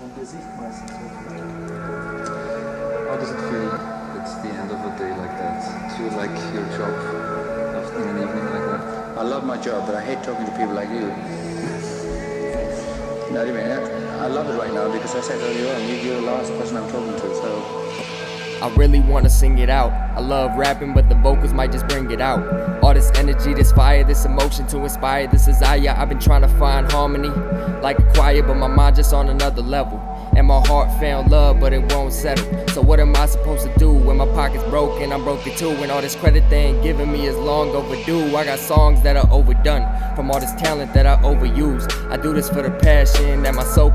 Und Gesicht meistens. How does it feel It's the end of a day like that? Do you like your job after an evening like that? I love my job, but I hate talking to people like you. no, I mean, I love it right now because I said earlier on, you- you're the last person I'm talking to, so. I really wanna sing it out. I love rapping, but the vocals might just bring it out. All this energy, this fire, this emotion to inspire this desire. I've been trying to find harmony, like a choir, but my mind just on another level. And my heart found love, but it won't settle. So what am I supposed to do when my pocket's broken? I'm broken too, and all this credit they ain't giving me is long overdue. I got songs that are overdone from all this talent that I overuse. I do this for the passion that my soul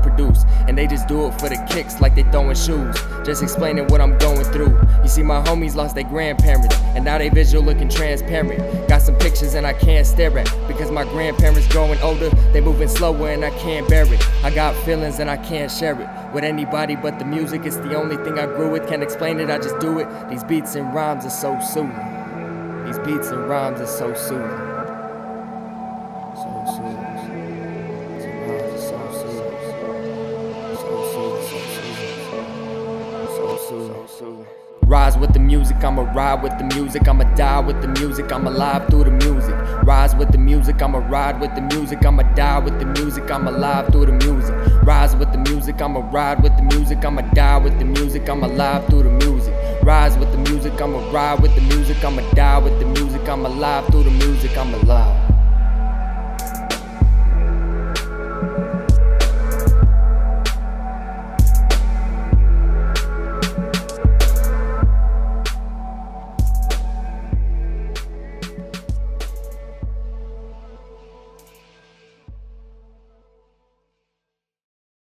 and they just do it for the kicks like they throwing shoes. Just explaining what I'm going through. You see, my homies lost their grandparents, and now they visual looking transparent. Got some pictures and I can't stare at because my grandparents growing older, they moving slower and I can't bear it. I got feelings and I can't share it with anybody but the music. It's the only thing I grew with. Can't explain it, I just do it. These beats and rhymes are so soothing. These beats and rhymes are so soothing. Rise with the music, I'ma ride with the music, I'ma die with the music, I'm alive through the music. Rise with the music, I'ma ride with the music, I'ma die with the music, I'm alive through the music. Rise with the music, I'ma ride with the music, I'ma die with the music, I'm alive through the music. Rise with the music, I'ma ride with the music, I'ma die with the music, I'm alive through the music, I'm alive.